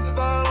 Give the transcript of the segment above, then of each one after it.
back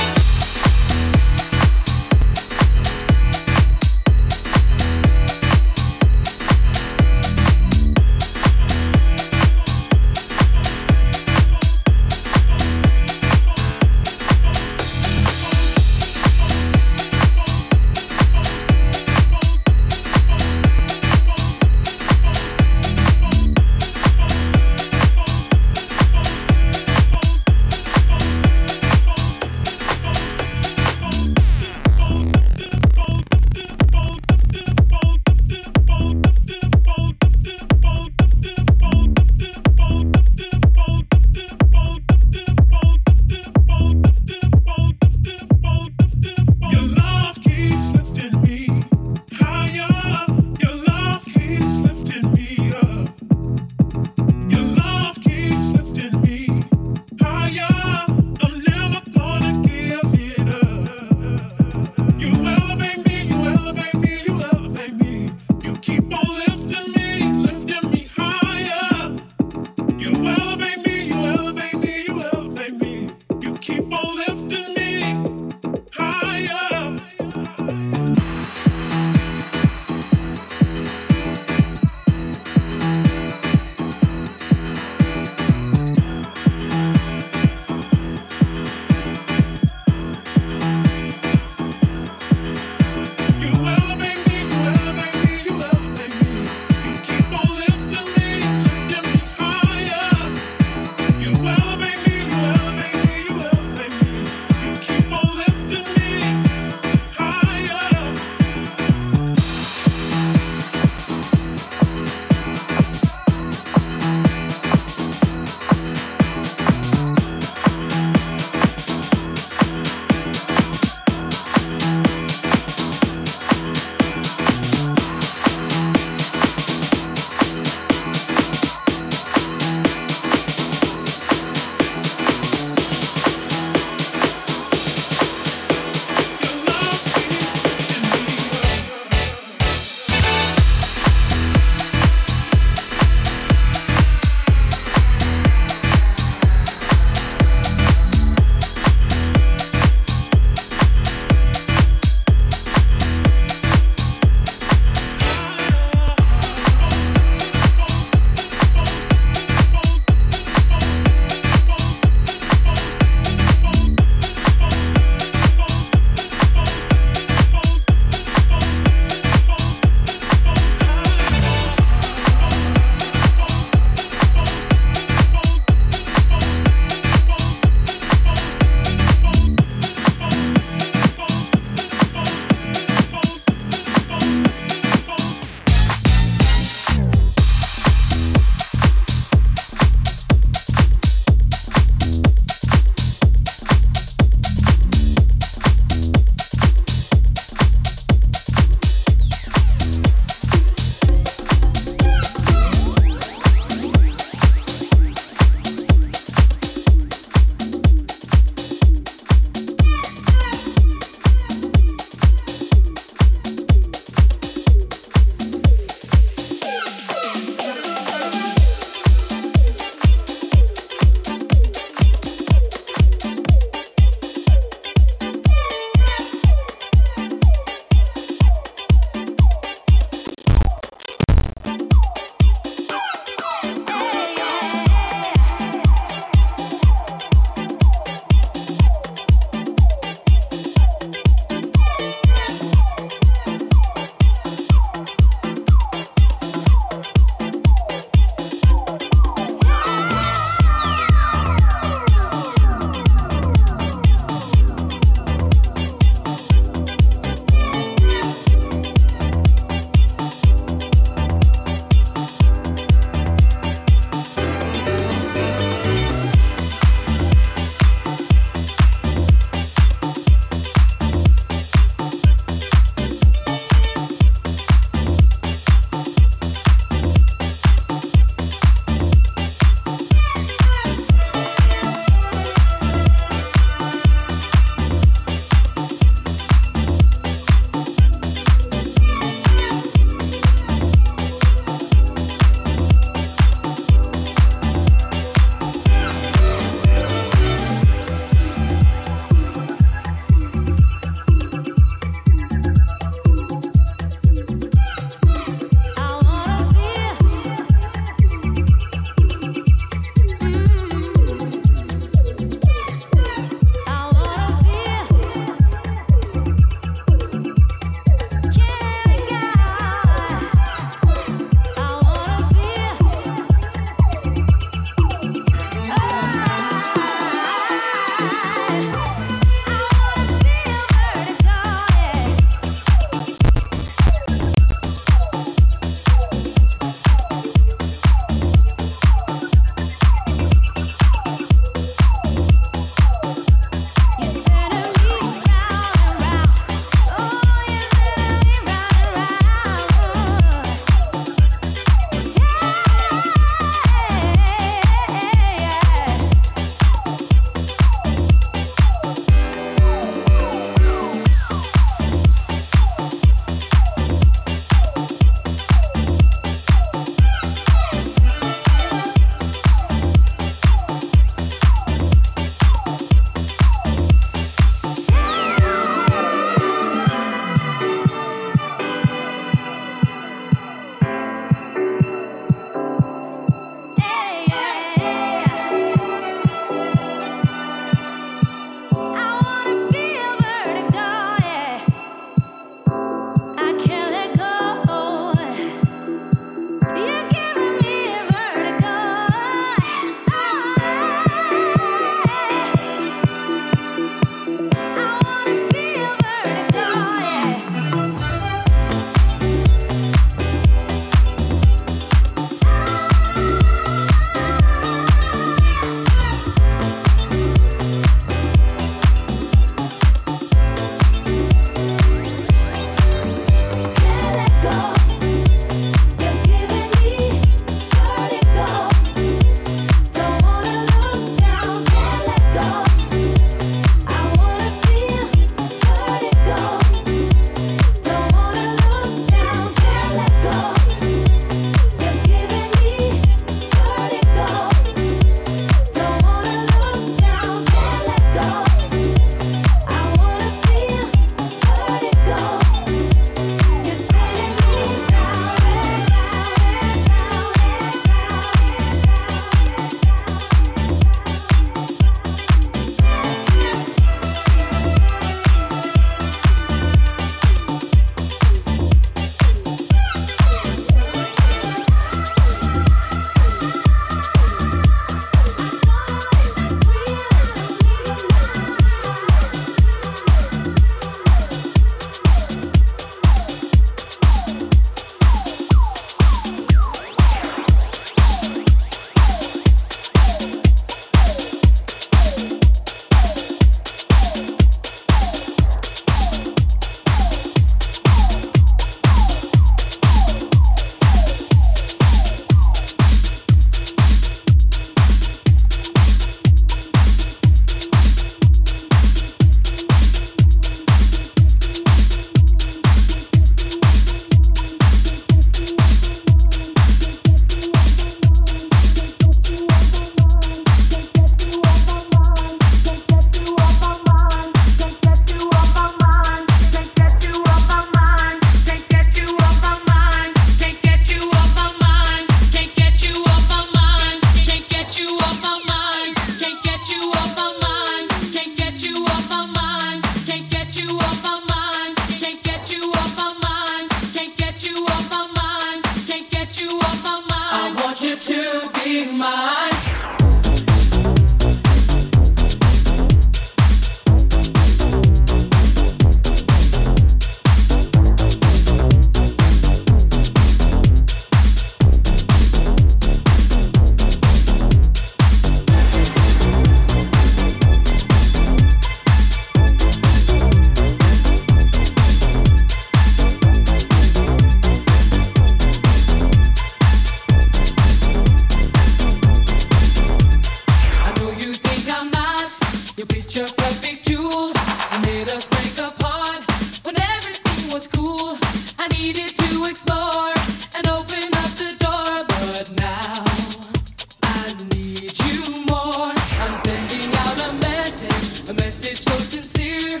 so sincere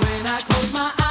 when I close my eyes.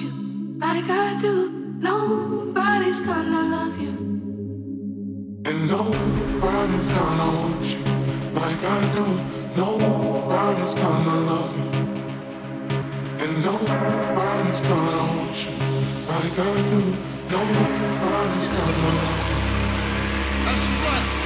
you like I do. Nobody's gonna love you. And nobody's gonna want you like I do. Nobody's gonna love you. And nobody's gonna want you like I do. Nobody's gonna love you. That's right.